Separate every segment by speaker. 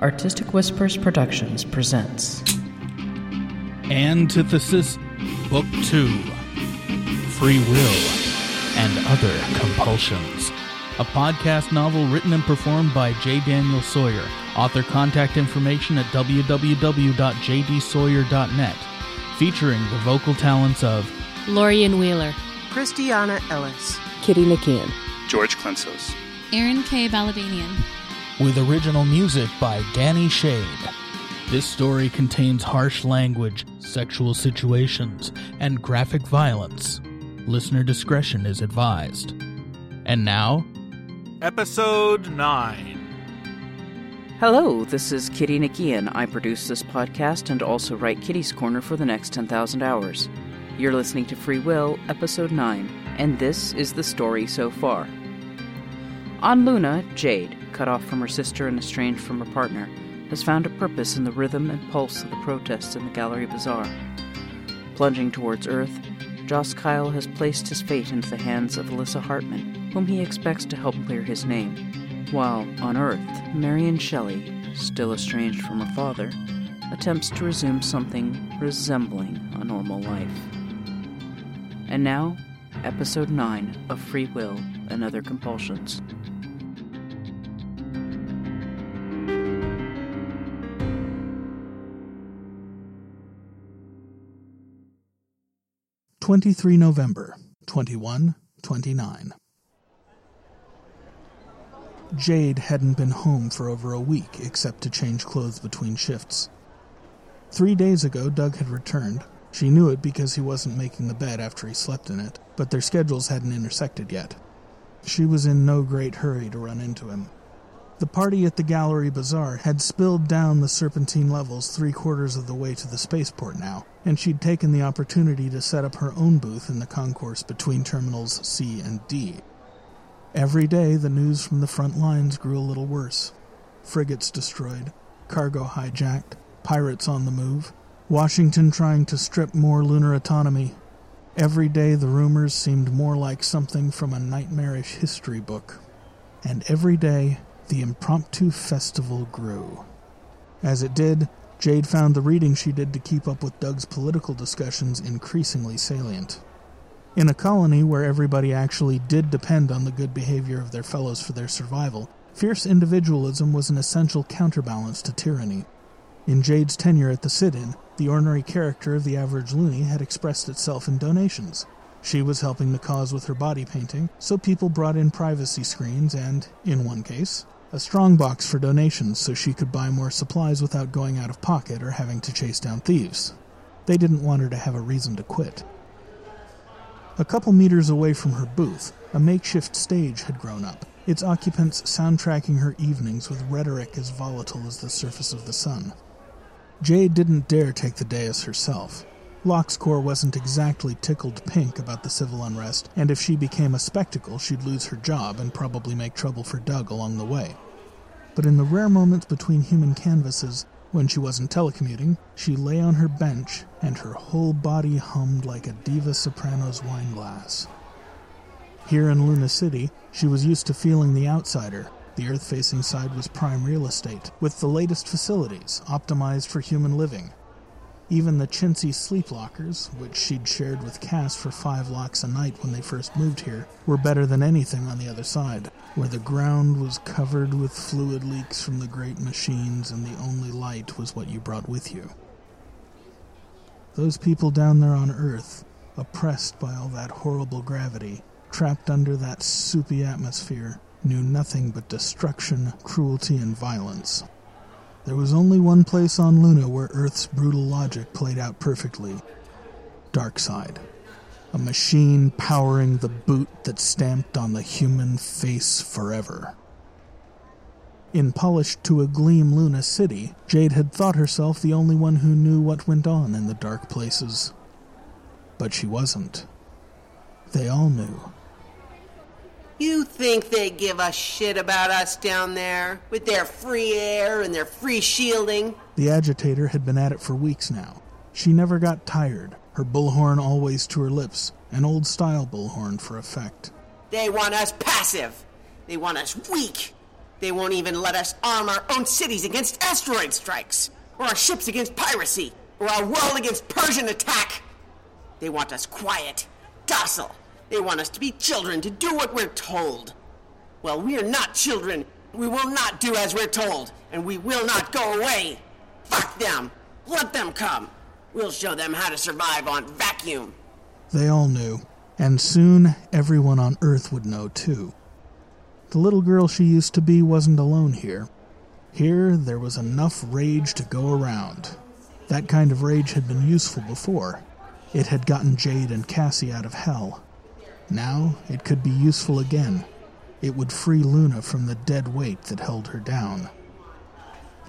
Speaker 1: Artistic Whispers Productions presents
Speaker 2: Antithesis Book 2 Free Will and Other Compulsions. A podcast novel written and performed by J. Daniel Sawyer. Author contact information at www.jdsawyer.net. Featuring the vocal talents of
Speaker 3: Lorian Wheeler,
Speaker 4: Christiana Ellis,
Speaker 5: Kitty McKeon,
Speaker 6: George Clensos,
Speaker 7: Aaron K. Balabanian.
Speaker 2: With original music by Danny Shade. This story contains harsh language, sexual situations, and graphic violence. Listener discretion is advised. And now,
Speaker 8: Episode 9.
Speaker 5: Hello, this is Kitty Nikian. I produce this podcast and also write Kitty's Corner for the next 10,000 hours. You're listening to Free Will, Episode 9, and this is the story so far. On Luna, Jade, cut off from her sister and estranged from her partner, has found a purpose in the rhythm and pulse of the protests in the Gallery Bazaar. Plunging towards Earth, Joss Kyle has placed his fate into the hands of Alyssa Hartman, whom he expects to help clear his name. While on Earth, Marian Shelley, still estranged from her father, attempts to resume something resembling a normal life. And now, Episode 9 of Free Will and Other Compulsions.
Speaker 9: Twenty-three November, twenty-one, twenty-nine. Jade hadn't been home for over a week except to change clothes between shifts. Three days ago, Doug had returned. She knew it because he wasn't making the bed after he slept in it, but their schedules hadn't intersected yet. She was in no great hurry to run into him. The party at the Gallery Bazaar had spilled down the serpentine levels three quarters of the way to the spaceport now, and she'd taken the opportunity to set up her own booth in the concourse between terminals C and D. Every day, the news from the front lines grew a little worse. Frigates destroyed, cargo hijacked, pirates on the move, Washington trying to strip more lunar autonomy. Every day, the rumors seemed more like something from a nightmarish history book. And every day, the impromptu festival grew. As it did, Jade found the reading she did to keep up with Doug's political discussions increasingly salient. In a colony where everybody actually did depend on the good behavior of their fellows for their survival, fierce individualism was an essential counterbalance to tyranny. In Jade's tenure at the sit in, the ornery character of the average loony had expressed itself in donations. She was helping the cause with her body painting, so people brought in privacy screens and, in one case, a strong box for donations so she could buy more supplies without going out of pocket or having to chase down thieves. They didn't want her to have a reason to quit. A couple meters away from her booth, a makeshift stage had grown up, its occupants soundtracking her evenings with rhetoric as volatile as the surface of the sun. Jade didn't dare take the dais herself. Loxcore wasn't exactly tickled pink about the civil unrest, and if she became a spectacle, she'd lose her job and probably make trouble for Doug along the way. But in the rare moments between human canvases, when she wasn't telecommuting, she lay on her bench and her whole body hummed like a diva soprano's wine glass. Here in Luna City, she was used to feeling the outsider. The earth facing side was prime real estate, with the latest facilities, optimized for human living. Even the chintzy sleep lockers, which she'd shared with Cass for five locks a night when they first moved here, were better than anything on the other side, where the ground was covered with fluid leaks from the great machines and the only light was what you brought with you. Those people down there on Earth, oppressed by all that horrible gravity, trapped under that soupy atmosphere, knew nothing but destruction, cruelty, and violence. There was only one place on Luna where Earth's brutal logic played out perfectly Darkside. A machine powering the boot that stamped on the human face forever. In polished to a gleam Luna City, Jade had thought herself the only one who knew what went on in the dark places. But she wasn't. They all knew.
Speaker 4: You think they give a shit about us down there with their free air and their free shielding?
Speaker 9: The agitator had been at it for weeks now. She never got tired, her bullhorn always to her lips, an old style bullhorn for effect.
Speaker 4: They want us passive. They want us weak. They won't even let us arm our own cities against asteroid strikes, or our ships against piracy, or our world against Persian attack. They want us quiet, docile. They want us to be children to do what we're told. Well, we are not children. We will not do as we're told, and we will not go away. Fuck them. Let them come. We'll show them how to survive on vacuum.
Speaker 9: They all knew, and soon everyone on Earth would know too. The little girl she used to be wasn't alone here. Here, there was enough rage to go around. That kind of rage had been useful before. It had gotten Jade and Cassie out of hell. Now, it could be useful again. It would free Luna from the dead weight that held her down.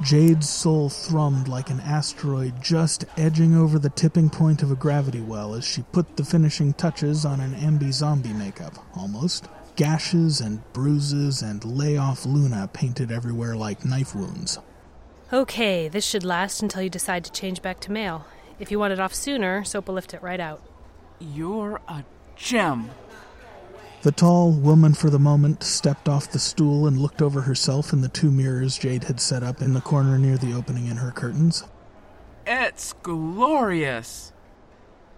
Speaker 9: Jade's soul thrummed like an asteroid just edging over the tipping point of a gravity well as she put the finishing touches on an ambi zombie makeup, almost. Gashes and bruises and lay off Luna painted everywhere like knife wounds.
Speaker 3: Okay, this should last until you decide to change back to male. If you want it off sooner, soap will lift it right out.
Speaker 6: You're a gem.
Speaker 9: The tall woman for the moment stepped off the stool and looked over herself in the two mirrors Jade had set up in the corner near the opening in her curtains.
Speaker 6: It's glorious.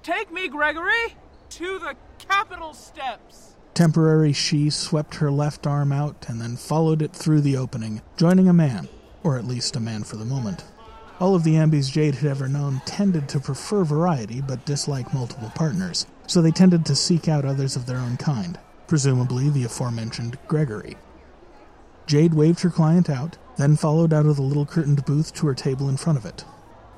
Speaker 6: Take me, Gregory, to the Capitol steps.
Speaker 9: Temporary she swept her left arm out and then followed it through the opening, joining a man, or at least a man for the moment. All of the Ambies Jade had ever known tended to prefer variety but dislike multiple partners, so they tended to seek out others of their own kind, presumably the aforementioned Gregory. Jade waved her client out, then followed out of the little curtained booth to her table in front of it.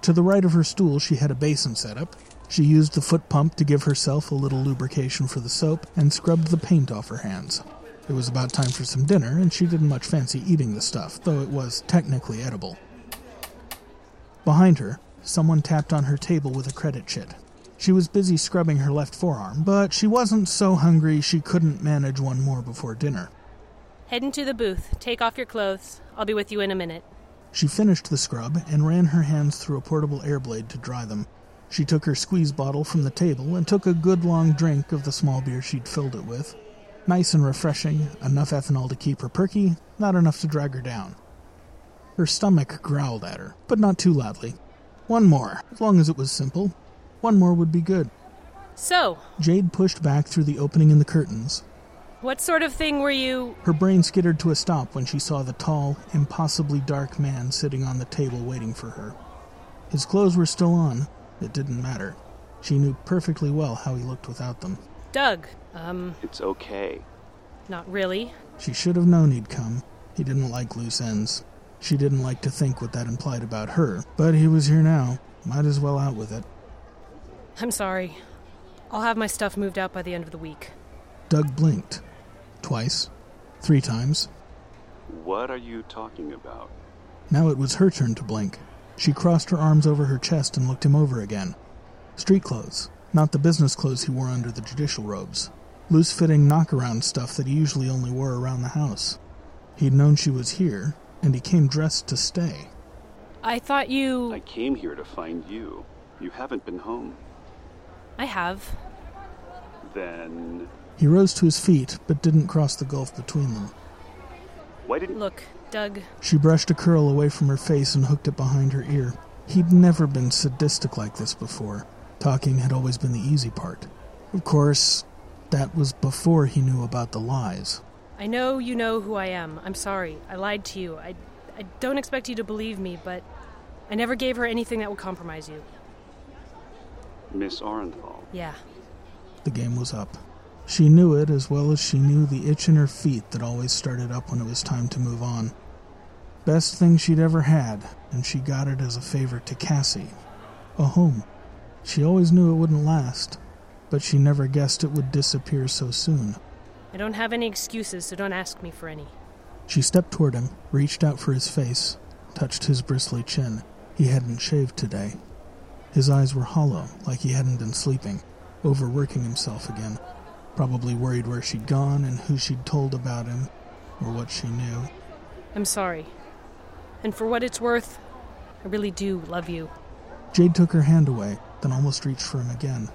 Speaker 9: To the right of her stool, she had a basin set up. She used the foot pump to give herself a little lubrication for the soap and scrubbed the paint off her hands. It was about time for some dinner, and she didn't much fancy eating the stuff, though it was technically edible. Behind her, someone tapped on her table with a credit chit. She was busy scrubbing her left forearm, but she wasn't so hungry she couldn't manage one more before dinner.
Speaker 3: Head into the booth. Take off your clothes. I'll be with you in a minute.
Speaker 9: She finished the scrub and ran her hands through a portable air blade to dry them. She took her squeeze bottle from the table and took a good long drink of the small beer she'd filled it with. Nice and refreshing, enough ethanol to keep her perky, not enough to drag her down. Her stomach growled at her, but not too loudly. One more, as long as it was simple. One more would be good.
Speaker 3: So,
Speaker 9: Jade pushed back through the opening in the curtains.
Speaker 3: what sort of thing were you.
Speaker 9: Her brain skittered to a stop when she saw the tall, impossibly dark man sitting on the table waiting for her. His clothes were still on. It didn't matter. She knew perfectly well how he looked without them.
Speaker 3: Doug. Um,
Speaker 10: It's okay.
Speaker 3: not really.
Speaker 9: She should have known he'd come. He didn't like loose ends. She didn't like to think what that implied about her, but he was here now. Might as well out with it.
Speaker 3: I'm sorry. I'll have my stuff moved out by the end of the week.
Speaker 9: Doug blinked. Twice. Three times.
Speaker 10: What are you talking about?
Speaker 9: Now it was her turn to blink. She crossed her arms over her chest and looked him over again. Street clothes, not the business clothes he wore under the judicial robes. Loose fitting knockaround stuff that he usually only wore around the house. He'd known she was here, and he came dressed to stay.
Speaker 3: I thought you.
Speaker 10: I came here to find you. You haven't been home.
Speaker 3: I have.
Speaker 10: Then
Speaker 9: He rose to his feet, but didn't cross the gulf between them.
Speaker 10: why didn't
Speaker 3: Look, Doug.
Speaker 9: She brushed a curl away from her face and hooked it behind her ear. He'd never been sadistic like this before. Talking had always been the easy part. Of course, that was before he knew about the lies.
Speaker 3: I know you know who I am. I'm sorry. I lied to you. I, I don't expect you to believe me, but I never gave her anything that would compromise you.
Speaker 10: Miss Orenthal?
Speaker 3: Yeah.
Speaker 9: The game was up. She knew it as well as she knew the itch in her feet that always started up when it was time to move on. Best thing she'd ever had, and she got it as a favor to Cassie. A home. She always knew it wouldn't last, but she never guessed it would disappear so soon.
Speaker 3: I don't have any excuses, so don't ask me for any.
Speaker 9: She stepped toward him, reached out for his face, touched his bristly chin. He hadn't shaved today. His eyes were hollow, like he hadn't been sleeping, overworking himself again. Probably worried where she'd gone and who she'd told about him, or what she knew.
Speaker 3: I'm sorry. And for what it's worth, I really do love you.
Speaker 9: Jade took her hand away, then almost reached for him again.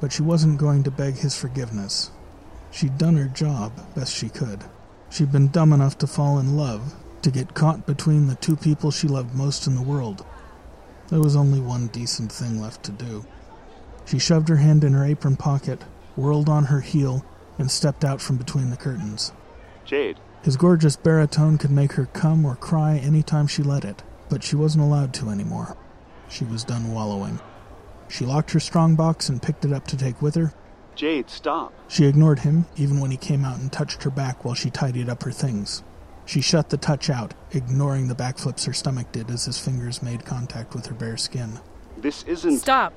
Speaker 9: But she wasn't going to beg his forgiveness. She'd done her job best she could. She'd been dumb enough to fall in love, to get caught between the two people she loved most in the world. There was only one decent thing left to do. She shoved her hand in her apron pocket, whirled on her heel, and stepped out from between the curtains.
Speaker 10: Jade,
Speaker 9: His gorgeous baritone could make her come or cry any time she let it, but she wasn't allowed to anymore. She was done wallowing. She locked her strongbox and picked it up to take with her.
Speaker 10: Jade, stop.
Speaker 9: She ignored him, even when he came out and touched her back while she tidied up her things. She shut the touch out, ignoring the backflips her stomach did as his fingers made contact with her bare skin.
Speaker 10: This isn't.
Speaker 3: Stop.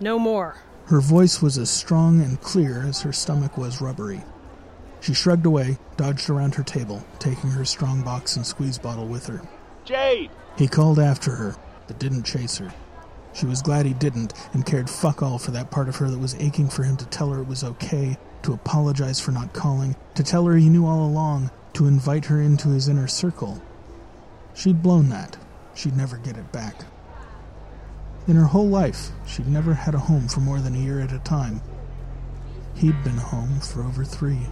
Speaker 3: No more.
Speaker 9: Her voice was as strong and clear as her stomach was rubbery. She shrugged away, dodged around her table, taking her strongbox and squeeze bottle with her.
Speaker 10: Jade!
Speaker 9: He called after her, but didn't chase her. She was glad he didn't, and cared fuck all for that part of her that was aching for him to tell her it was okay, to apologize for not calling, to tell her he knew all along, to invite her into his inner circle. She'd blown that. She'd never get it back. In her whole life, she'd never had a home for more than a year at a time. He'd been home for over three.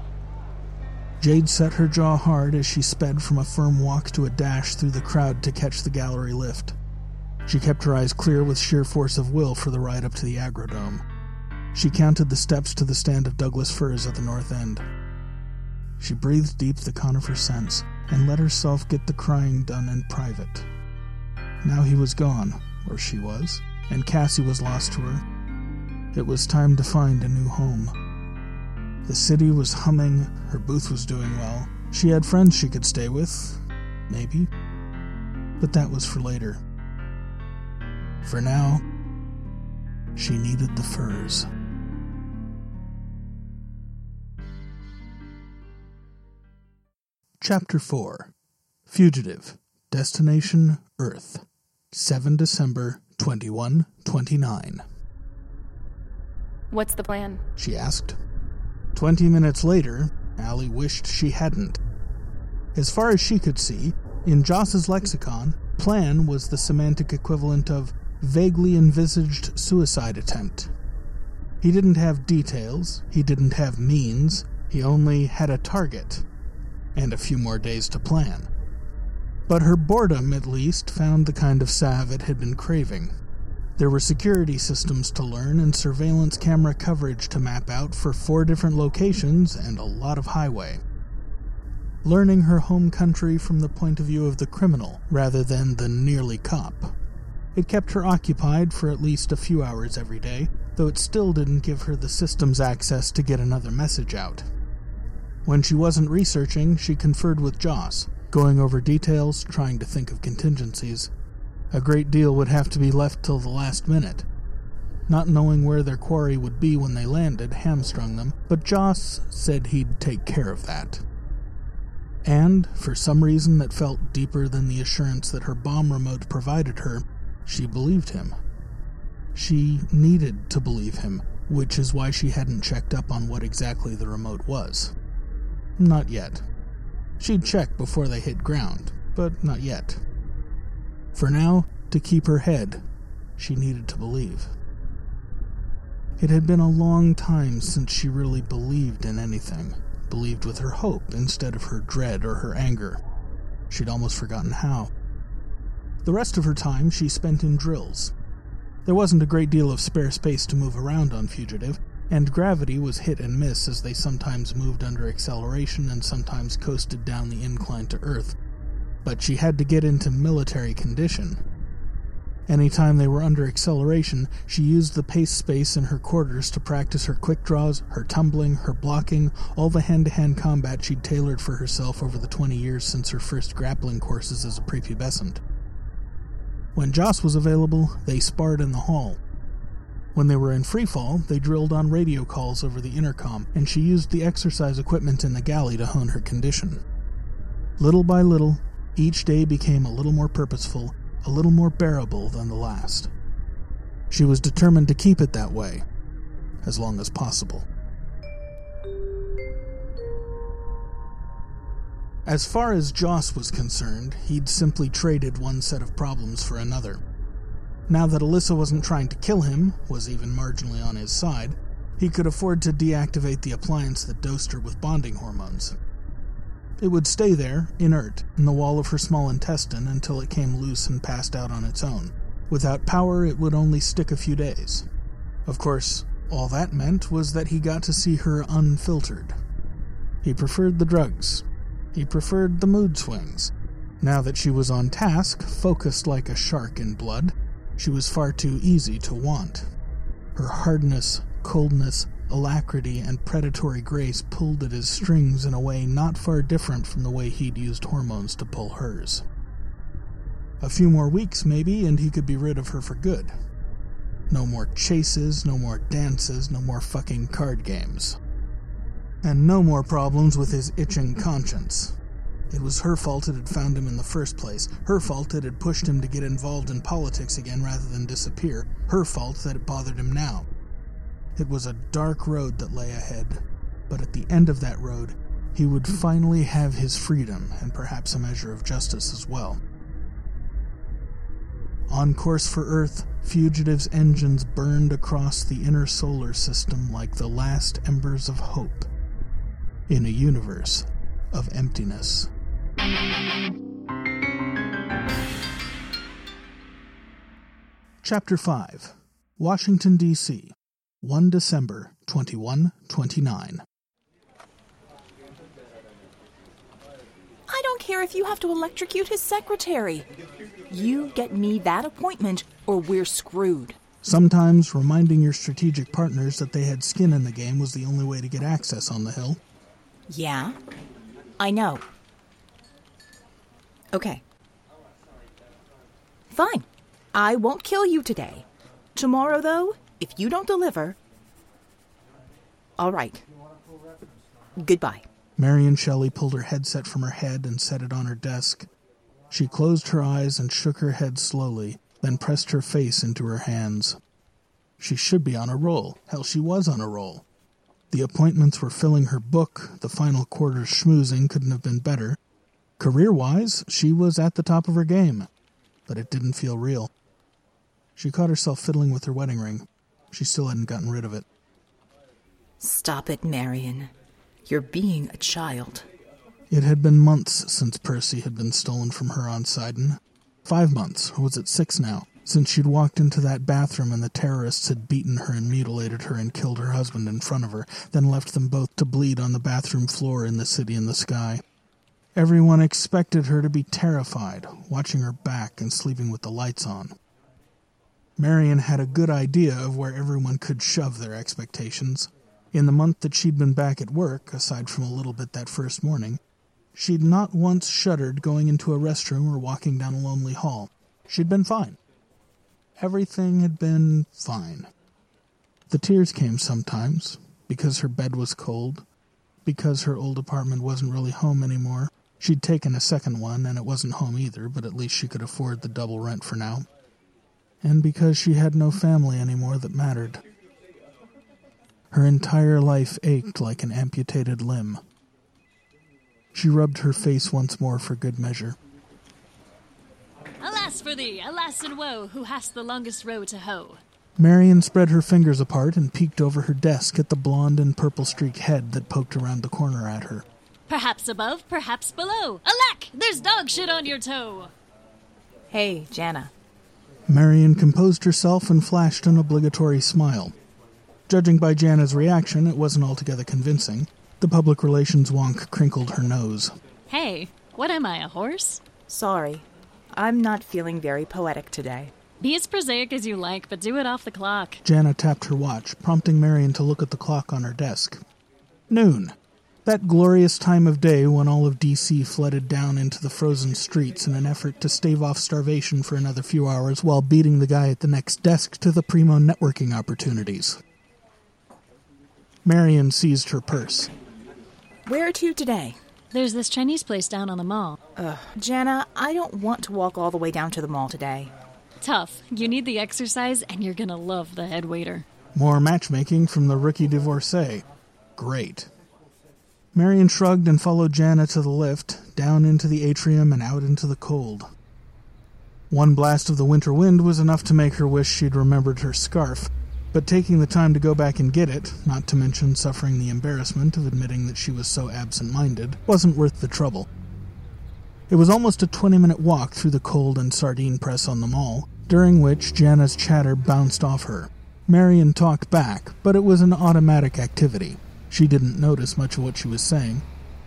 Speaker 9: Jade set her jaw hard as she sped from a firm walk to a dash through the crowd to catch the gallery lift. She kept her eyes clear with sheer force of will for the ride up to the Agrodome. She counted the steps to the stand of Douglas firs at the north end. She breathed deep the conifer scents and let herself get the crying done in private. Now he was gone, or she was, and Cassie was lost to her. It was time to find a new home. The city was humming, her booth was doing well. She had friends she could stay with, maybe. But that was for later. For now, she needed the firs. Chapter 4 Fugitive Destination Earth 7 December 2129
Speaker 11: What's the plan?
Speaker 9: She asked. Twenty minutes later, Allie wished she hadn't. As far as she could see, in Joss's lexicon, plan was the semantic equivalent of vaguely envisaged suicide attempt. He didn't have details, he didn't have means, he only had a target, and a few more days to plan. But her boredom, at least, found the kind of salve it had been craving. There were security systems to learn and surveillance camera coverage to map out for four different locations and a lot of highway. Learning her home country from the point of view of the criminal rather than the nearly cop. It kept her occupied for at least a few hours every day, though it still didn't give her the system's access to get another message out. When she wasn't researching, she conferred with Joss, going over details, trying to think of contingencies. A great deal would have to be left till the last minute. Not knowing where their quarry would be when they landed hamstrung them, but Joss said he'd take care of that. And, for some reason that felt deeper than the assurance that her bomb remote provided her, she believed him. She needed to believe him, which is why she hadn't checked up on what exactly the remote was. Not yet. She'd check before they hit ground, but not yet. For now, to keep her head, she needed to believe. It had been a long time since she really believed in anything, believed with her hope instead of her dread or her anger. She'd almost forgotten how. The rest of her time she spent in drills. There wasn't a great deal of spare space to move around on Fugitive, and gravity was hit and miss as they sometimes moved under acceleration and sometimes coasted down the incline to Earth. But she had to get into military condition. Anytime they were under acceleration, she used the pace space in her quarters to practice her quick draws, her tumbling, her blocking, all the hand to hand combat she'd tailored for herself over the 20 years since her first grappling courses as a prepubescent. When Joss was available, they sparred in the hall. When they were in freefall, they drilled on radio calls over the intercom, and she used the exercise equipment in the galley to hone her condition. Little by little, each day became a little more purposeful, a little more bearable than the last. She was determined to keep it that way, as long as possible. As far as Joss was concerned, he'd simply traded one set of problems for another. Now that Alyssa wasn't trying to kill him, was even marginally on his side, he could afford to deactivate the appliance that dosed her with bonding hormones. It would stay there, inert, in the wall of her small intestine until it came loose and passed out on its own. Without power, it would only stick a few days. Of course, all that meant was that he got to see her unfiltered. He preferred the drugs. He preferred the mood swings. Now that she was on task, focused like a shark in blood, she was far too easy to want. Her hardness, coldness, alacrity, and predatory grace pulled at his strings in a way not far different from the way he'd used hormones to pull hers. A few more weeks, maybe, and he could be rid of her for good. No more chases, no more dances, no more fucking card games. And no more problems with his itching conscience. It was her fault it had found him in the first place. Her fault it had pushed him to get involved in politics again rather than disappear. Her fault that it bothered him now. It was a dark road that lay ahead, but at the end of that road, he would finally have his freedom and perhaps a measure of justice as well. On course for Earth, Fugitive's engines burned across the inner solar system like the last embers of hope in a universe of emptiness. Chapter 5 Washington, D.C., 1 December 2129.
Speaker 11: I don't care if you have to electrocute his secretary. You get me that appointment, or we're screwed.
Speaker 9: Sometimes reminding your strategic partners that they had skin in the game was the only way to get access on the Hill.
Speaker 11: Yeah, I know. Okay. Fine. I won't kill you today. Tomorrow, though, if you don't deliver. All right. Goodbye.
Speaker 9: Marian Shelley pulled her headset from her head and set it on her desk. She closed her eyes and shook her head slowly, then pressed her face into her hands. She should be on a roll. Hell, she was on a roll. The appointments were filling her book, the final quarter's schmoozing couldn't have been better. Career wise, she was at the top of her game, but it didn't feel real. She caught herself fiddling with her wedding ring. She still hadn't gotten rid of it.
Speaker 11: Stop it, Marian. You're being a child.
Speaker 9: It had been months since Percy had been stolen from her on Sidon. Five months, or was it six now, since she'd walked into that bathroom and the terrorists had beaten her and mutilated her and killed her husband in front of her, then left them both to bleed on the bathroom floor in the city in the sky. Everyone expected her to be terrified, watching her back and sleeping with the lights on. Marian had a good idea of where everyone could shove their expectations. In the month that she'd been back at work, aside from a little bit that first morning, she'd not once shuddered going into a restroom or walking down a lonely hall. She'd been fine. Everything had been fine. The tears came sometimes, because her bed was cold, because her old apartment wasn't really home anymore. She'd taken a second one, and it wasn't home either, but at least she could afford the double rent for now. And because she had no family anymore that mattered. Her entire life ached like an amputated limb. She rubbed her face once more for good measure.
Speaker 12: Alas for thee, alas and woe, who hast the longest row to hoe.
Speaker 9: Marian spread her fingers apart and peeked over her desk at the blonde and purple streaked head that poked around the corner at her.
Speaker 12: Perhaps above, perhaps below. Alack, there's dog shit on your toe.
Speaker 11: Hey, Jana.
Speaker 9: Marian composed herself and flashed an obligatory smile. Judging by Jana's reaction, it wasn't altogether convincing. The public relations wonk crinkled her nose.
Speaker 12: Hey, what am I, a horse?
Speaker 11: Sorry. I'm not feeling very poetic today.
Speaker 12: Be as prosaic as you like, but do it off the clock.
Speaker 9: Jana tapped her watch, prompting Marian to look at the clock on her desk. Noon. That glorious time of day when all of D.C. flooded down into the frozen streets in an effort to stave off starvation for another few hours while beating the guy at the next desk to the primo networking opportunities. Marian seized her purse.
Speaker 11: Where to today?
Speaker 12: There's this Chinese place down on the mall.
Speaker 11: Ugh. Jana, I don't want to walk all the way down to the mall today.
Speaker 12: Tough. You need the exercise, and you're gonna love the head waiter.
Speaker 9: More matchmaking from the rookie divorcee. Great. Marian shrugged and followed Jana to the lift, down into the atrium and out into the cold. One blast of the winter wind was enough to make her wish she'd remembered her scarf. But taking the time to go back and get it, not to mention suffering the embarrassment of admitting that she was so absent minded, wasn't worth the trouble. It was almost a 20 minute walk through the cold and sardine press on the mall, during which Jana's chatter bounced off her. Marian talked back, but it was an automatic activity. She didn't notice much of what she was saying.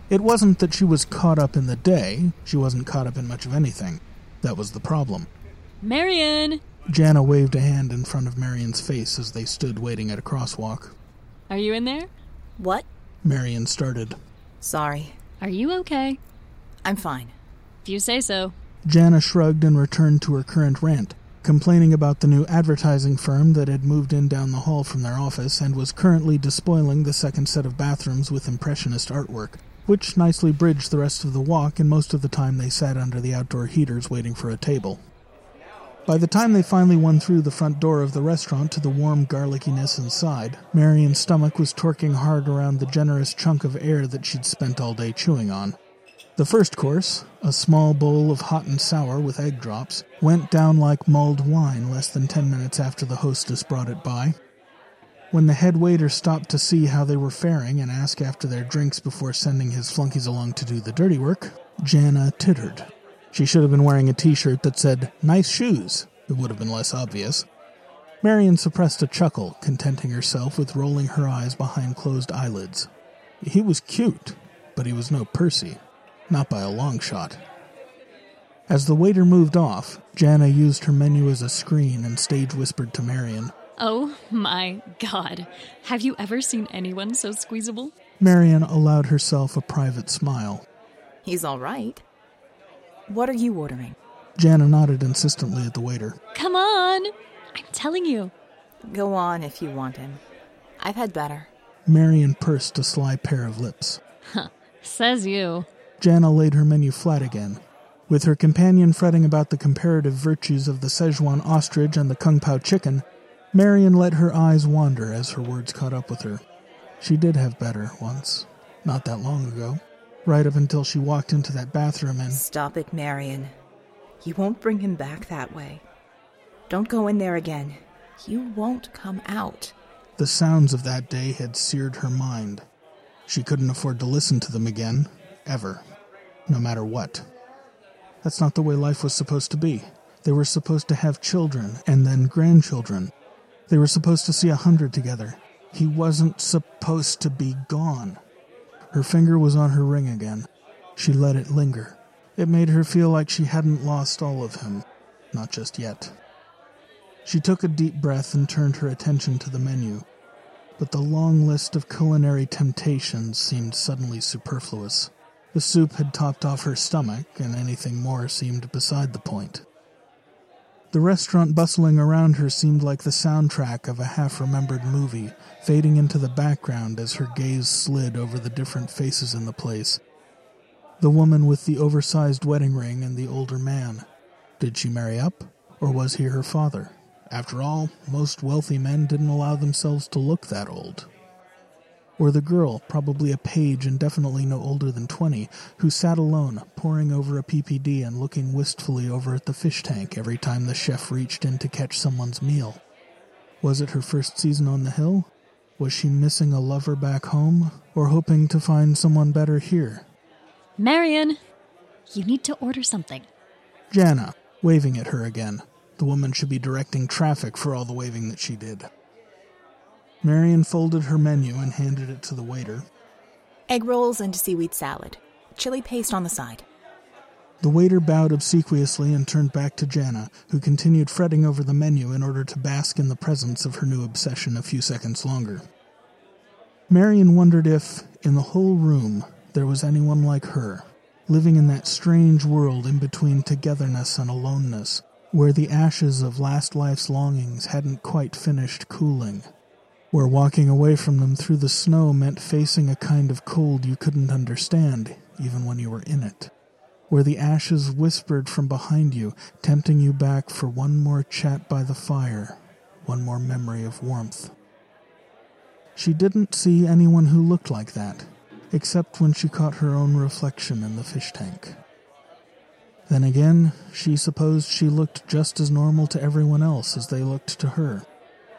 Speaker 9: It wasn't that she was caught up in the day, she wasn't caught up in much of anything. That was the problem.
Speaker 12: Marian!
Speaker 9: Jana waved a hand in front of Marian's face as they stood waiting at a crosswalk.
Speaker 12: Are you in there?
Speaker 11: What?
Speaker 9: Marian started.
Speaker 11: Sorry.
Speaker 12: Are you okay?
Speaker 11: I'm fine.
Speaker 12: If you say so.
Speaker 9: Jana shrugged and returned to her current rant, complaining about the new advertising firm that had moved in down the hall from their office and was currently despoiling the second set of bathrooms with impressionist artwork, which nicely bridged the rest of the walk and most of the time they sat under the outdoor heaters waiting for a table. By the time they finally won through the front door of the restaurant to the warm garlickiness inside, Marian's stomach was torquing hard around the generous chunk of air that she'd spent all day chewing on. The first course, a small bowl of hot and sour with egg drops, went down like mulled wine less than ten minutes after the hostess brought it by. When the head waiter stopped to see how they were faring and ask after their drinks before sending his flunkies along to do the dirty work, Jana tittered. She should have been wearing a t shirt that said, Nice shoes. It would have been less obvious. Marian suppressed a chuckle, contenting herself with rolling her eyes behind closed eyelids. He was cute, but he was no Percy. Not by a long shot. As the waiter moved off, Jana used her menu as a screen and stage whispered to Marian.
Speaker 12: Oh my god. Have you ever seen anyone so squeezable?
Speaker 9: Marian allowed herself a private smile.
Speaker 11: He's all right. What are you ordering?
Speaker 9: Jana nodded insistently at the waiter.
Speaker 12: Come on! I'm telling you.
Speaker 11: Go on if you want him. I've had better.
Speaker 9: Marian pursed a sly pair of lips.
Speaker 12: Huh. Says you.
Speaker 9: Jana laid her menu flat again. With her companion fretting about the comparative virtues of the Szechuan ostrich and the Kung Pao chicken, Marian let her eyes wander as her words caught up with her. She did have better once, not that long ago right up until she walked into that bathroom and.
Speaker 11: Stop it, Marian. You won't bring him back that way. Don't go in there again. You won't come out.
Speaker 9: The sounds of that day had seared her mind. She couldn't afford to listen to them again, ever, no matter what. That's not the way life was supposed to be. They were supposed to have children and then grandchildren. They were supposed to see a hundred together. He wasn't supposed to be gone. Her finger was on her ring again. She let it linger. It made her feel like she hadn't lost all of him. Not just yet. She took a deep breath and turned her attention to the menu. But the long list of culinary temptations seemed suddenly superfluous. The soup had topped off her stomach, and anything more seemed beside the point. The restaurant bustling around her seemed like the soundtrack of a half remembered movie, fading into the background as her gaze slid over the different faces in the place. The woman with the oversized wedding ring and the older man. Did she marry up, or was he her father? After all, most wealthy men didn't allow themselves to look that old or the girl, probably a page and definitely no older than 20, who sat alone, poring over a PPD and looking wistfully over at the fish tank every time the chef reached in to catch someone's meal. Was it her first season on the hill? Was she missing a lover back home, or hoping to find someone better here?
Speaker 12: Marian, you need to order something.
Speaker 9: Jana, waving at her again. The woman should be directing traffic for all the waving that she did. Marian folded her menu and handed it to the waiter.
Speaker 11: Egg rolls and seaweed salad. Chili paste on the side.
Speaker 9: The waiter bowed obsequiously and turned back to Jana, who continued fretting over the menu in order to bask in the presence of her new obsession a few seconds longer. Marian wondered if, in the whole room, there was anyone like her, living in that strange world in between togetherness and aloneness, where the ashes of last life's longings hadn't quite finished cooling where walking away from them through the snow meant facing a kind of cold you couldn't understand, even when you were in it, where the ashes whispered from behind you, tempting you back for one more chat by the fire, one more memory of warmth. She didn't see anyone who looked like that, except when she caught her own reflection in the fish tank. Then again, she supposed she looked just as normal to everyone else as they looked to her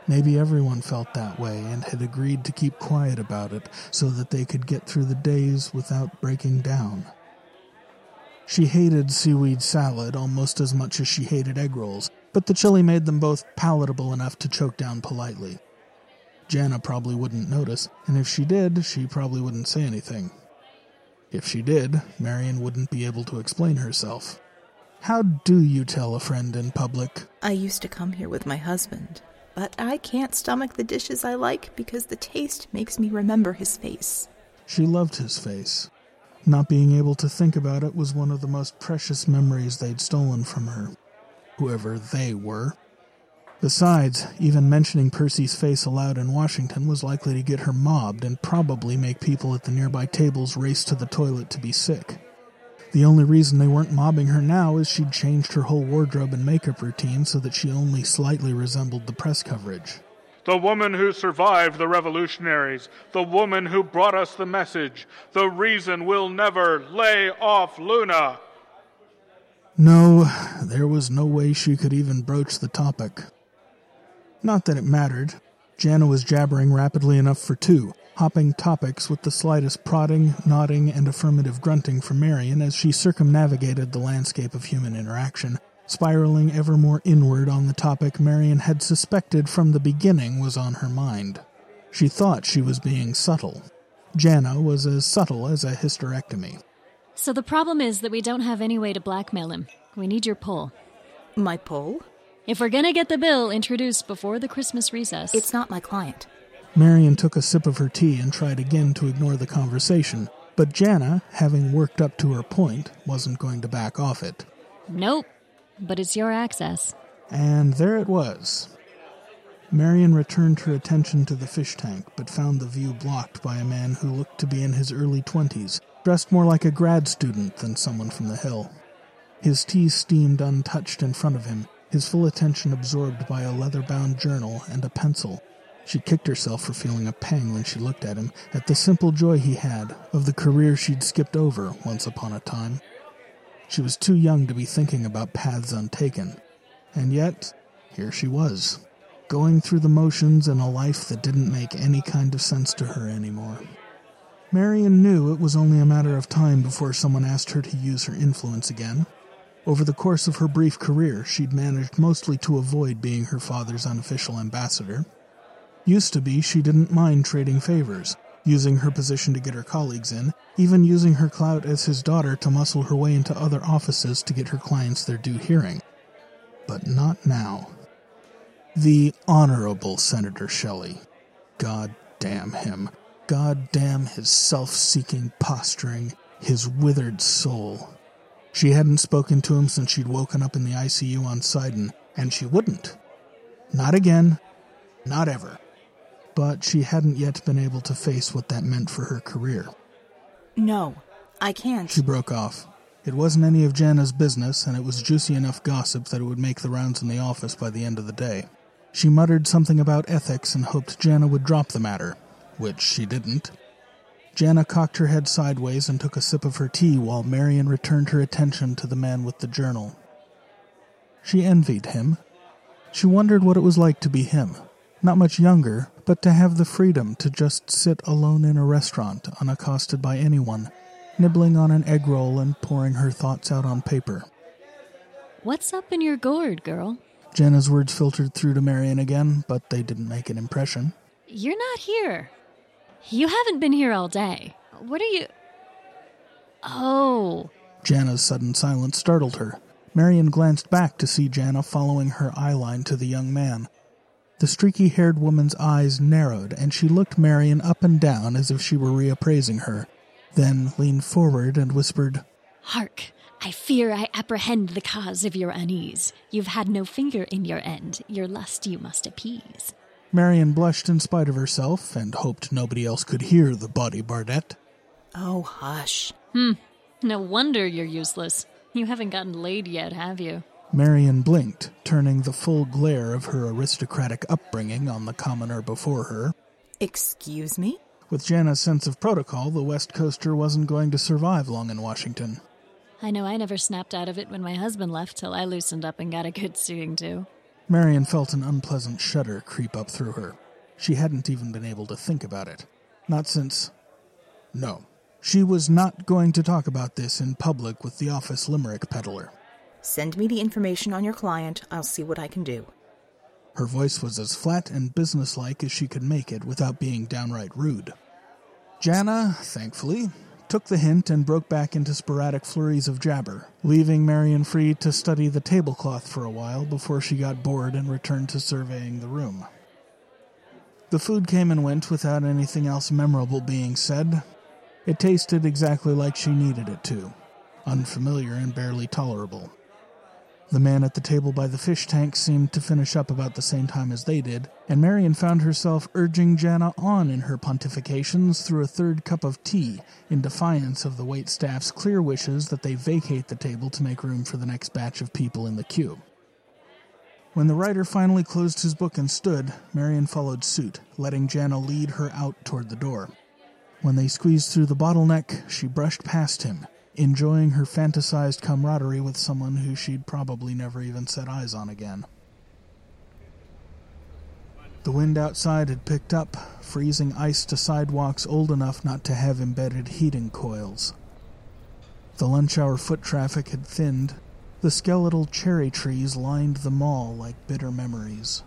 Speaker 9: Maybe everyone felt that way and had agreed to keep quiet about it so that they could get through the days without breaking down. She hated seaweed salad almost as much as she hated egg rolls, but the chili made them both palatable enough to choke down politely. Jana probably wouldn't notice, and if she did, she probably wouldn't say anything. If she did, Marian wouldn't be able to explain herself. How do you tell a friend in public?
Speaker 11: I used to come here with my husband, but I can't stomach the dishes I like because the taste makes me remember his face.
Speaker 9: She loved his face. Not being able to think about it was one of the most precious memories they'd stolen from her. Whoever they were. Besides, even mentioning Percy's face aloud in Washington was likely to get her mobbed and probably make people at the nearby tables race to the toilet to be sick. The only reason they weren't mobbing her now is she'd changed her whole wardrobe and makeup routine so that she only slightly resembled the press coverage.
Speaker 8: The woman who survived the revolutionaries, the woman who brought us the message, the reason we'll never lay off Luna.
Speaker 9: No, there was no way she could even broach the topic. Not that it mattered. Jana was jabbering rapidly enough for two, hopping topics with the slightest prodding, nodding, and affirmative grunting from Marian as she circumnavigated the landscape of human interaction, spiraling ever more inward on the topic Marian had suspected from the beginning was on her mind. She thought she was being subtle. Jana was as subtle as a hysterectomy.
Speaker 12: So the problem is that we don't have any way to blackmail him. We need your pull.
Speaker 11: My pull?
Speaker 12: If we're gonna get the bill introduced before the Christmas recess.
Speaker 11: It's not my client.
Speaker 9: Marian took a sip of her tea and tried again to ignore the conversation, but Jana, having worked up to her point, wasn't going to back off it.
Speaker 12: Nope. But it's your access.
Speaker 9: And there it was. Marian returned her attention to the fish tank, but found the view blocked by a man who looked to be in his early twenties, dressed more like a grad student than someone from the hill. His tea steamed untouched in front of him, his full attention absorbed by a leather bound journal and a pencil. She kicked herself for feeling a pang when she looked at him, at the simple joy he had of the career she'd skipped over once upon a time. She was too young to be thinking about paths untaken. And yet, here she was, going through the motions in a life that didn't make any kind of sense to her anymore. Marian knew it was only a matter of time before someone asked her to use her influence again. Over the course of her brief career, she'd managed mostly to avoid being her father's unofficial ambassador. Used to be, she didn't mind trading favors, using her position to get her colleagues in, even using her clout as his daughter to muscle her way into other offices to get her clients their due hearing. But not now. The Honorable Senator Shelley. God damn him. God damn his self seeking posturing, his withered soul. She hadn't spoken to him since she'd woken up in the ICU on Sidon, and she wouldn't. Not again. Not ever. But she hadn't yet been able to face what that meant for her career.
Speaker 11: No, I can't.
Speaker 9: She broke off. It wasn't any of Jana's business, and it was juicy enough gossip that it would make the rounds in the office by the end of the day. She muttered something about ethics and hoped Jana would drop the matter, which she didn't. Jana cocked her head sideways and took a sip of her tea while Marian returned her attention to the man with the journal. She envied him. She wondered what it was like to be him. Not much younger, but to have the freedom to just sit alone in a restaurant, unaccosted by anyone, nibbling on an egg roll and pouring her thoughts out on paper.
Speaker 12: What's up in your gourd, girl?
Speaker 9: Jana's words filtered through to Marian again, but they didn't make an impression.
Speaker 12: You're not here. You haven't been here all day. What are you. Oh.
Speaker 9: Jana's sudden silence startled her. Marian glanced back to see Jana following her eyeline to the young man. The streaky haired woman's eyes narrowed, and she looked Marian up and down as if she were reappraising her, then leaned forward and whispered,
Speaker 12: Hark! I fear I apprehend the cause of your unease. You've had no finger in your end. Your lust you must appease.
Speaker 9: Marian blushed in spite of herself and hoped nobody else could hear the body Bardette.
Speaker 11: Oh, hush.
Speaker 12: Hmm. No wonder you're useless. You haven't gotten laid yet, have you?
Speaker 9: Marian blinked, turning the full glare of her aristocratic upbringing on the commoner before her.
Speaker 11: Excuse me?
Speaker 9: With Jana's sense of protocol, the West Coaster wasn't going to survive long in Washington.
Speaker 12: I know I never snapped out of it when my husband left till I loosened up and got a good suing too.
Speaker 9: Marian felt an unpleasant shudder creep up through her. She hadn't even been able to think about it. Not since. No. She was not going to talk about this in public with the office limerick peddler.
Speaker 11: Send me the information on your client. I'll see what I can do.
Speaker 9: Her voice was as flat and businesslike as she could make it without being downright rude. Jana, thankfully, took the hint and broke back into sporadic flurries of jabber, leaving Marian free to study the tablecloth for a while before she got bored and returned to surveying the room. The food came and went without anything else memorable being said. It tasted exactly like she needed it to unfamiliar and barely tolerable. The man at the table by the fish tank seemed to finish up about the same time as they did, and Marian found herself urging Jana on in her pontifications through a third cup of tea, in defiance of the wait staff's clear wishes that they vacate the table to make room for the next batch of people in the queue. When the writer finally closed his book and stood, Marian followed suit, letting Jana lead her out toward the door. When they squeezed through the bottleneck, she brushed past him, enjoying her fantasized camaraderie with someone who she'd probably never even set eyes on again. The wind outside had picked up, freezing ice to sidewalks old enough not to have embedded heating coils. The lunch hour foot traffic had thinned. The skeletal cherry trees lined the mall like bitter memories.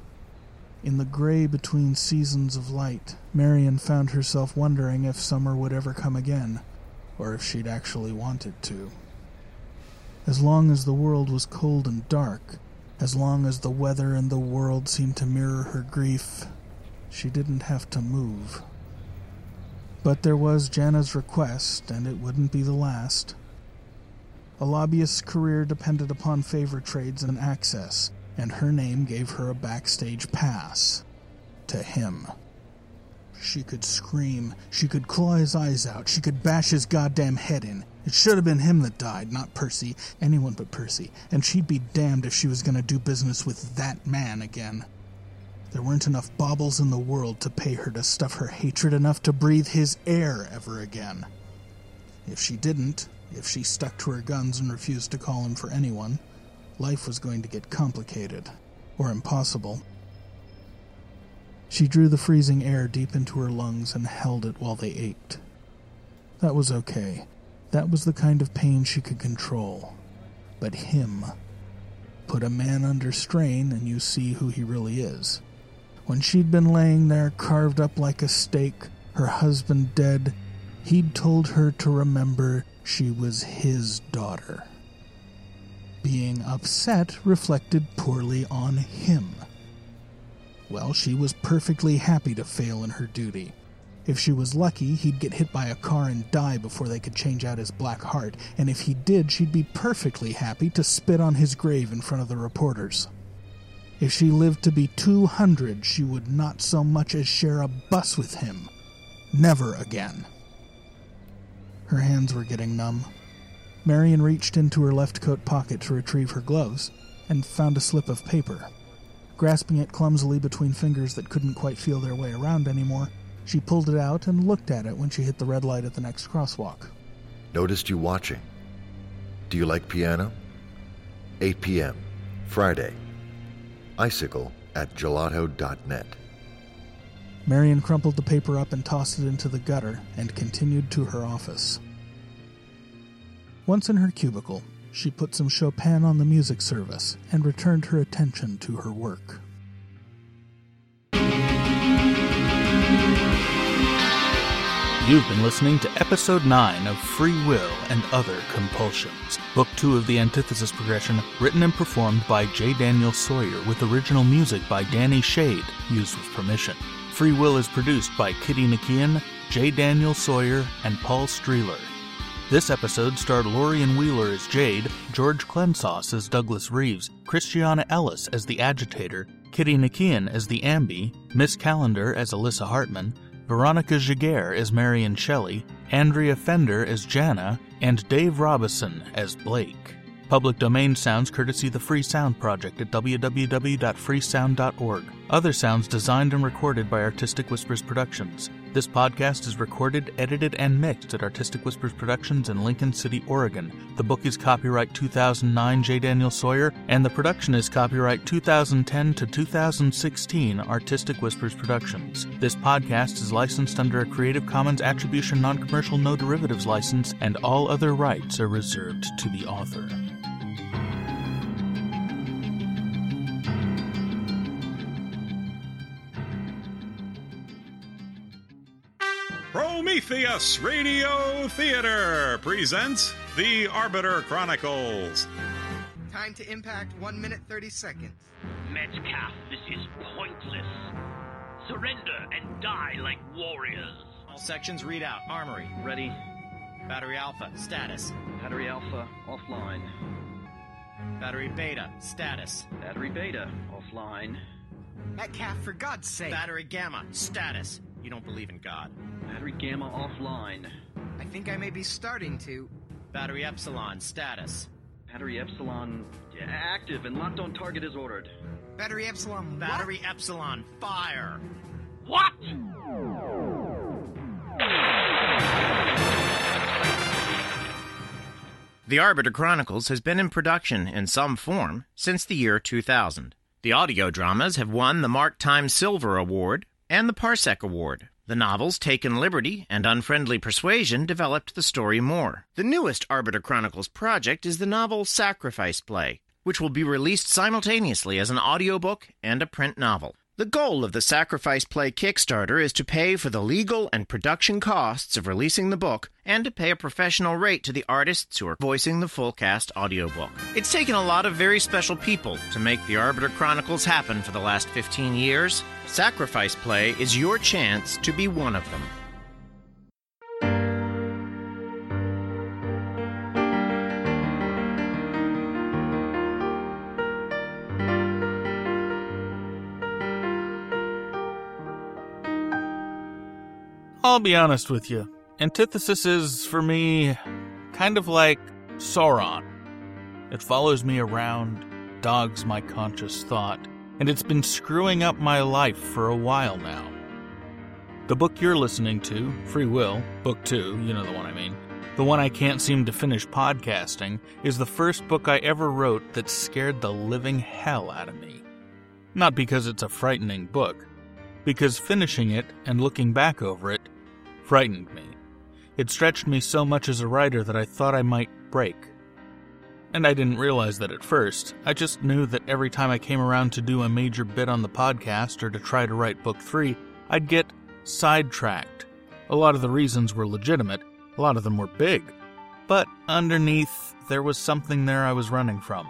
Speaker 9: In the gray between seasons of light, Marian found herself wondering if summer would ever come again or if she'd actually wanted to. As long as the world was cold and dark, as long as the weather and the world seemed to mirror her grief, she didn't have to move. But there was Jana's request, and it wouldn't be the last. A lobbyist's career depended upon favor trades and access, and her name gave her a backstage pass. To him. She could scream. She could claw his eyes out. She could bash his goddamn head in. It should have been him that died, not Percy. Anyone but Percy. And she'd be damned if she was going to do business with that man again. There weren't enough baubles in the world to pay her to stuff her hatred enough to breathe his air ever again. If she didn't, if she stuck to her guns and refused to call him for anyone, life was going to get complicated. Or impossible. She drew the freezing air deep into her lungs and held it while they ached. That was okay. That was the kind of pain she could control. But him. Put a man under strain and you see who he really is. When she'd been laying there carved up like a steak, her husband dead, he'd told her to remember she was his daughter. Being upset reflected poorly on him. Well, she was perfectly happy to fail in her duty. If she was lucky, he'd get hit by a car and die before they could change out his black heart, and if he did, she'd be perfectly happy to spit on his grave in front of the reporters. If she lived to be 200, she would not so much as share a bus with him. Never again. Her hands were getting numb. Marian reached into her left coat pocket to retrieve her gloves and found a slip of paper. Grasping it clumsily between fingers that couldn't quite feel their way around anymore, she pulled it out and looked at it when she hit the red light at the next crosswalk.
Speaker 13: Noticed you watching. Do you like piano? 8 p.m. Friday. Icicle at gelato.net.
Speaker 9: Marian crumpled the paper up and tossed it into the gutter and continued to her office. Once in her cubicle, she put some Chopin on the music service and returned her attention to her work.
Speaker 2: You've been listening to Episode 9 of Free Will and Other Compulsions, Book 2 of the Antithesis Progression, written and performed by J. Daniel Sawyer, with original music by Danny Shade, used with permission. Free Will is produced by Kitty Nakian, J. Daniel Sawyer, and Paul Streeler. This episode starred Lorian Wheeler as Jade, George Clensauce as Douglas Reeves, Christiana Ellis as the Agitator, Kitty Nakian as the Ambi, Miss Calendar as Alyssa Hartman, Veronica Giguere as Marian Shelley, Andrea Fender as Jana, and Dave Robison as Blake. Public domain sounds courtesy the Free Sound Project at www.freesound.org. Other sounds designed and recorded by Artistic Whispers Productions.
Speaker 9: This podcast is recorded, edited, and mixed at Artistic Whispers Productions in Lincoln City, Oregon. The book is copyright 2009 J. Daniel Sawyer, and the production is copyright 2010 to 2016 Artistic Whispers Productions. This podcast is licensed under a Creative Commons Attribution Non Commercial No Derivatives license, and all other rights are reserved to the author.
Speaker 14: Prometheus Radio Theater presents The Arbiter Chronicles.
Speaker 15: Time to impact 1 minute 30 seconds.
Speaker 16: Metcalf, this is pointless. Surrender and die like warriors.
Speaker 17: All sections read out. Armory, ready. Battery Alpha, status.
Speaker 18: Battery Alpha, offline.
Speaker 17: Battery Beta, status.
Speaker 18: Battery Beta, offline.
Speaker 15: Metcalf, for God's sake.
Speaker 17: Battery Gamma, status. You don't believe in God.
Speaker 18: Battery Gamma offline.
Speaker 15: I think I may be starting to.
Speaker 17: Battery Epsilon, status.
Speaker 18: Battery Epsilon active and locked on target as ordered.
Speaker 15: Battery Epsilon, what?
Speaker 17: Battery Epsilon, fire!
Speaker 16: What?
Speaker 19: The Arbiter Chronicles has been in production in some form since the year 2000. The audio dramas have won the Mark Time Silver Award and the Parsec Award. The novels Taken Liberty and Unfriendly Persuasion developed the story more. The newest Arbiter Chronicles project is the novel Sacrifice Play, which will be released simultaneously as an audiobook and a print novel. The goal of the Sacrifice Play Kickstarter is to pay for the legal and production costs of releasing the book and to pay a professional rate to the artists who are voicing the full cast audiobook. It's taken a lot of very special people to make the Arbiter Chronicles happen for the last 15 years. Sacrifice Play is your chance to be one of them.
Speaker 9: I'll be honest with you. Antithesis is, for me, kind of like Sauron. It follows me around, dogs my conscious thought, and it's been screwing up my life for a while now. The book you're listening to, Free Will, Book 2, you know the one I mean, the one I can't seem to finish podcasting, is the first book I ever wrote that scared the living hell out of me. Not because it's a frightening book, because finishing it and looking back over it frightened me. It stretched me so much as a writer that I thought I might break. And I didn't realize that at first. I just knew that every time I came around to do a major bit on the podcast or to try to write book three, I'd get sidetracked. A lot of the reasons were legitimate, a lot of them were big. But underneath, there was something there I was running from.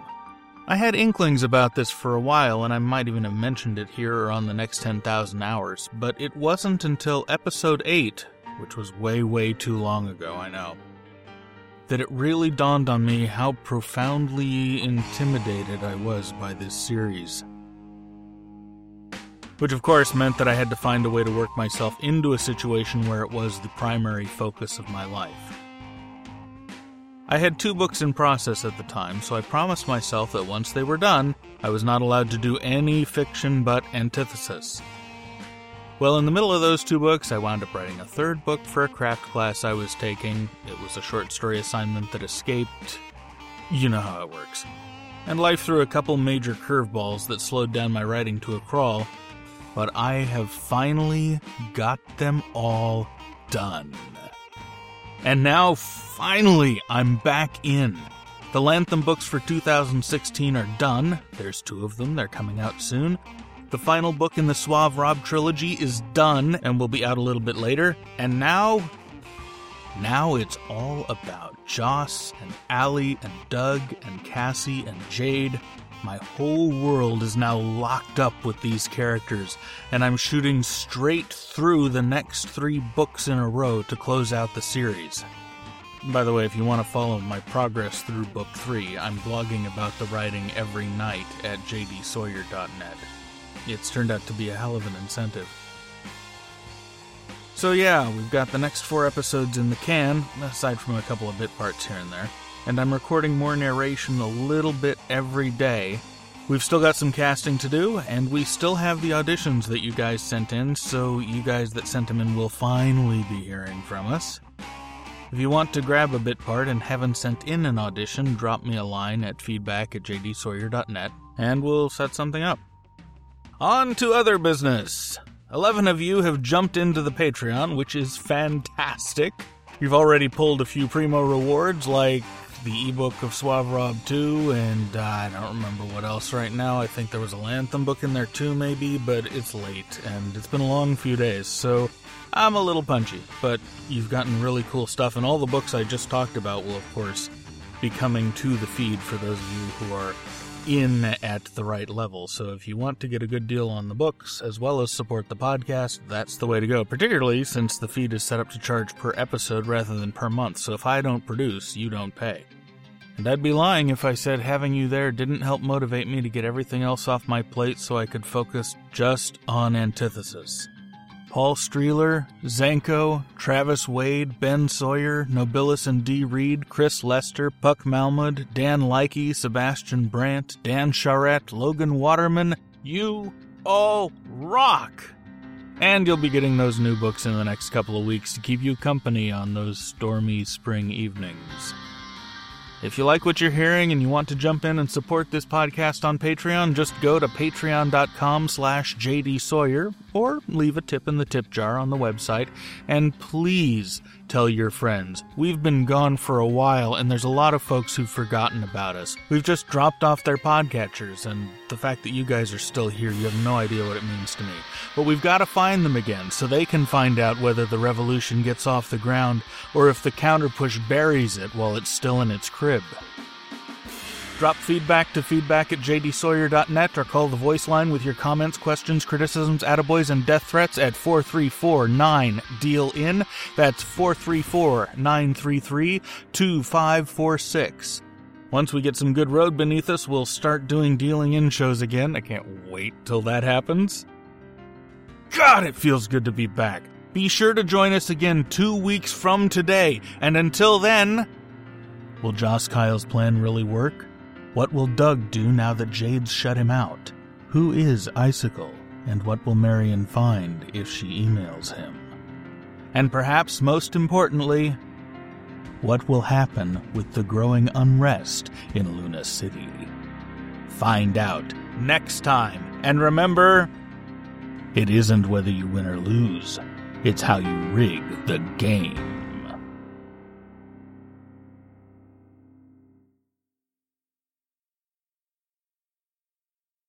Speaker 9: I had inklings about this for a while, and I might even have mentioned it here or on the next 10,000 hours, but it wasn't until episode 8, which was way, way too long ago, I know, that it really dawned on me how profoundly intimidated I was by this series. Which, of course, meant that I had to find a way to work myself into a situation where it was the primary focus of my life. I had two books in process at the time, so I promised myself that once they were done, I was not allowed to do any fiction but antithesis. Well, in the middle of those two books, I wound up writing a third book for a craft class I was taking. It was a short story assignment that escaped. You know how it works. And life threw a couple major curveballs that slowed down my writing to a crawl, but I have finally got them all done. And now, finally, I'm back in. The Lantham books for 2016 are done. There's two of them, they're coming out soon. The final book in the Suave Rob trilogy is done and will be out a little bit later. And now, now it's all about Joss and Allie and Doug and Cassie and Jade. My whole world is now locked up with these characters, and I'm shooting straight through the next three books in a row to close out the series. By the way, if you want to follow my progress through book three, I'm blogging about the writing every night at jdsawyer.net. It's turned out to be a hell of an incentive. So, yeah, we've got the next four episodes in the can, aside from a couple of bit parts here and there, and I'm recording more narration a little bit every day, We've still got some casting to do, and we still have the auditions that you guys sent in, so you guys that sent them in will finally be hearing from us. If you want to grab a bit part and haven't sent in an audition, drop me a line at feedback at jdsawyer.net, and we'll set something up. On to other business. Eleven of you have jumped into the Patreon, which is fantastic. You've already pulled a few primo rewards like the ebook of Suave Rob 2, and uh, I don't remember what else right now. I think there was a Lantham book in there too, maybe, but it's late, and it's been a long few days, so I'm a little punchy. But you've gotten really cool stuff, and all the books I just talked about will, of course, be coming to the feed for those of you who are in at the right level. So if you want to get a good deal on the books as well as support the podcast, that's the way to go, particularly since the feed is set up to charge per episode rather than per month. So if I don't produce, you don't pay. And I'd be lying if I said having you there didn't help motivate me to get everything else off my plate so I could focus just on Antithesis. Paul Streeler, Zanko, Travis Wade, Ben Sawyer, Nobilis and D. Reed, Chris Lester, Puck Malmud, Dan Likey, Sebastian Brandt, Dan Charette, Logan Waterman, you all rock! And you'll be getting those new books in the next couple of weeks to keep you company on those stormy spring evenings. If you like what you're hearing and you want to jump in and support this podcast on Patreon, just go to patreon.com slash jdsawyer or leave a tip in the tip jar on the website. And please tell your friends. We've been gone for a while and there's a lot of folks who've forgotten about us. We've just dropped off their podcatchers and the fact that you guys are still here, you have no idea what it means to me. But we've got to find them again so they can find out whether the revolution gets off the ground or if the counterpush buries it while it's still in its crib. Drop feedback to feedback at jdsawyer.net or call the voice line with your comments, questions, criticisms, attaboys, and death threats at 434-9-DEAL-IN. That's 434-933-2546. Once we get some good road beneath us, we'll start doing dealing in shows again. I can't wait till that happens. God, it feels good to be back. Be sure to join us again two weeks from today, and until then, will Joss Kyle's plan really work? What will Doug do now that Jade's shut him out? Who is Icicle? And what will Marian find if she emails him? And perhaps most importantly, what will happen with the growing unrest in Luna City? Find out next time. And remember, it isn't whether you win or lose, it's how you rig the game.